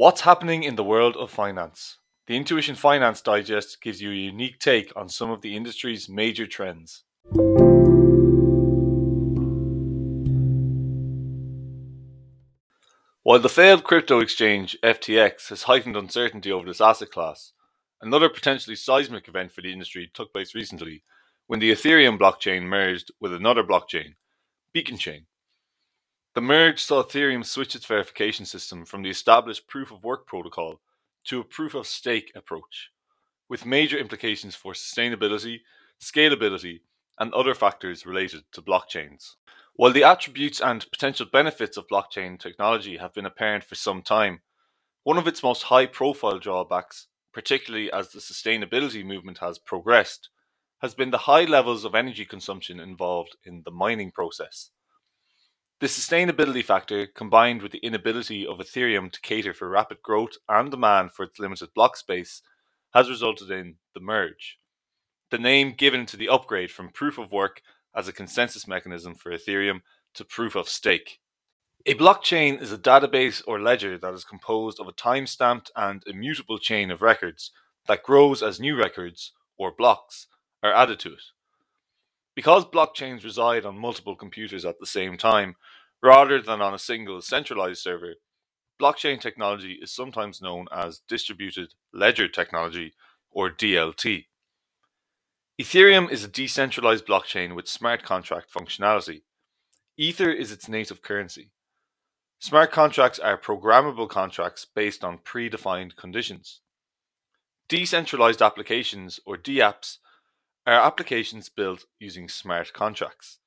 What's happening in the world of finance? The Intuition Finance Digest gives you a unique take on some of the industry's major trends. While the failed crypto exchange FTX has heightened uncertainty over this asset class, another potentially seismic event for the industry took place recently when the Ethereum blockchain merged with another blockchain, Beacon Chain. The merge saw Ethereum switch its verification system from the established proof of work protocol to a proof of stake approach, with major implications for sustainability, scalability, and other factors related to blockchains. While the attributes and potential benefits of blockchain technology have been apparent for some time, one of its most high profile drawbacks, particularly as the sustainability movement has progressed, has been the high levels of energy consumption involved in the mining process. The sustainability factor, combined with the inability of Ethereum to cater for rapid growth and demand for its limited block space, has resulted in the merge, the name given to the upgrade from proof of work as a consensus mechanism for Ethereum to proof of stake. A blockchain is a database or ledger that is composed of a time stamped and immutable chain of records that grows as new records, or blocks, are added to it. Because blockchains reside on multiple computers at the same time, rather than on a single centralized server, blockchain technology is sometimes known as distributed ledger technology, or DLT. Ethereum is a decentralized blockchain with smart contract functionality. Ether is its native currency. Smart contracts are programmable contracts based on predefined conditions. Decentralized applications, or DApps, are applications built using smart contracts.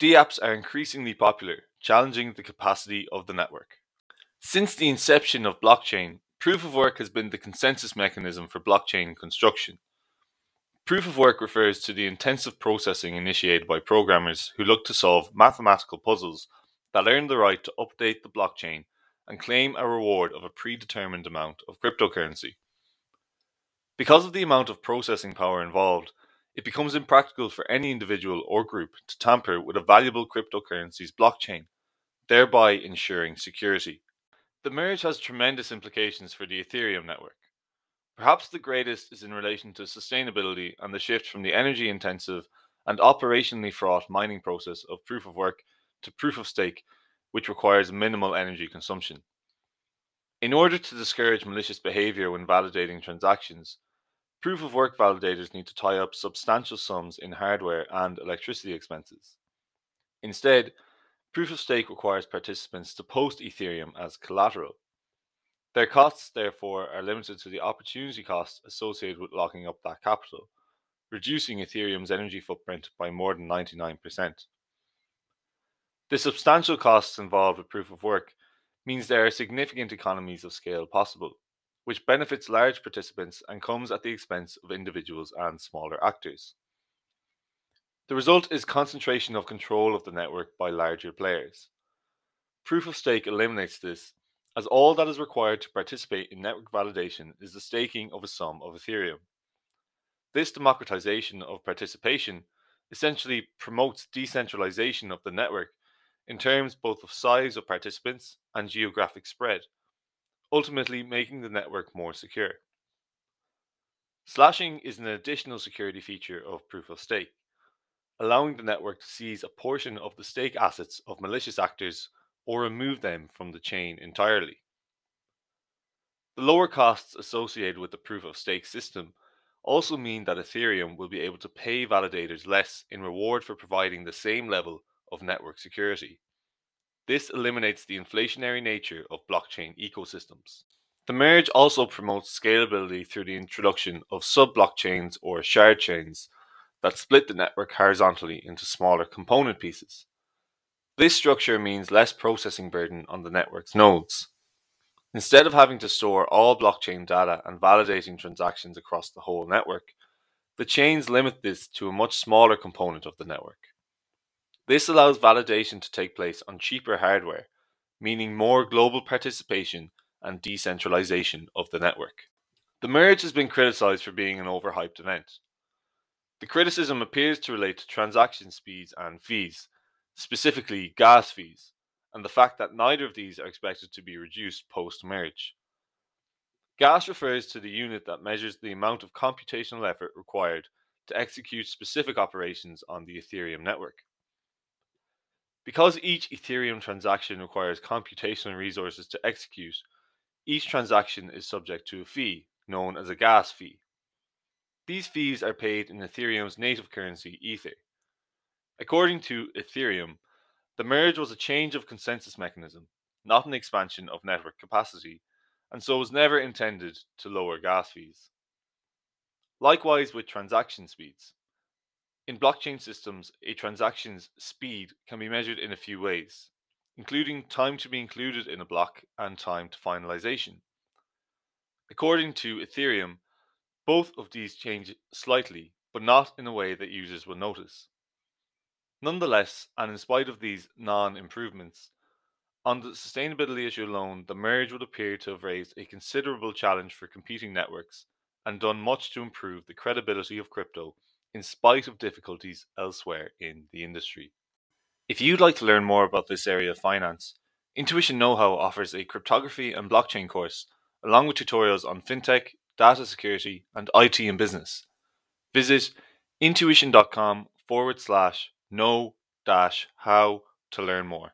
DApps are increasingly popular, challenging the capacity of the network. Since the inception of blockchain, proof of work has been the consensus mechanism for blockchain construction. Proof of work refers to the intensive processing initiated by programmers who look to solve mathematical puzzles that earn the right to update the blockchain and claim a reward of a predetermined amount of cryptocurrency. Because of the amount of processing power involved, it becomes impractical for any individual or group to tamper with a valuable cryptocurrency's blockchain, thereby ensuring security. The merge has tremendous implications for the Ethereum network. Perhaps the greatest is in relation to sustainability and the shift from the energy intensive and operationally fraught mining process of proof of work to proof of stake, which requires minimal energy consumption. In order to discourage malicious behavior when validating transactions, Proof of work validators need to tie up substantial sums in hardware and electricity expenses. Instead, proof of stake requires participants to post Ethereum as collateral. Their costs, therefore, are limited to the opportunity costs associated with locking up that capital, reducing Ethereum's energy footprint by more than 99%. The substantial costs involved with proof of work means there are significant economies of scale possible which benefits large participants and comes at the expense of individuals and smaller actors. The result is concentration of control of the network by larger players. Proof of stake eliminates this, as all that is required to participate in network validation is the staking of a sum of Ethereum. This democratization of participation essentially promotes decentralization of the network in terms both of size of participants and geographic spread ultimately making the network more secure. Slashing is an additional security feature of proof of stake, allowing the network to seize a portion of the stake assets of malicious actors or remove them from the chain entirely. The lower costs associated with the proof of stake system also mean that Ethereum will be able to pay validators less in reward for providing the same level of network security. This eliminates the inflationary nature of blockchain ecosystems. The merge also promotes scalability through the introduction of sub blockchains or shard chains that split the network horizontally into smaller component pieces. This structure means less processing burden on the network's nodes. Instead of having to store all blockchain data and validating transactions across the whole network, the chains limit this to a much smaller component of the network. This allows validation to take place on cheaper hardware, meaning more global participation and decentralization of the network. The merge has been criticized for being an overhyped event. The criticism appears to relate to transaction speeds and fees, specifically gas fees, and the fact that neither of these are expected to be reduced post merge. Gas refers to the unit that measures the amount of computational effort required to execute specific operations on the Ethereum network. Because each Ethereum transaction requires computational resources to execute, each transaction is subject to a fee, known as a gas fee. These fees are paid in Ethereum's native currency, Ether. According to Ethereum, the merge was a change of consensus mechanism, not an expansion of network capacity, and so was never intended to lower gas fees. Likewise with transaction speeds. In blockchain systems, a transaction's speed can be measured in a few ways, including time to be included in a block and time to finalization. According to Ethereum, both of these change slightly, but not in a way that users will notice. Nonetheless, and in spite of these non improvements, on the sustainability issue alone, the merge would appear to have raised a considerable challenge for competing networks and done much to improve the credibility of crypto in spite of difficulties elsewhere in the industry. If you'd like to learn more about this area of finance, Intuition Know How offers a cryptography and blockchain course, along with tutorials on fintech, data security, and IT and business. Visit intuition.com forward slash know dash how to learn more.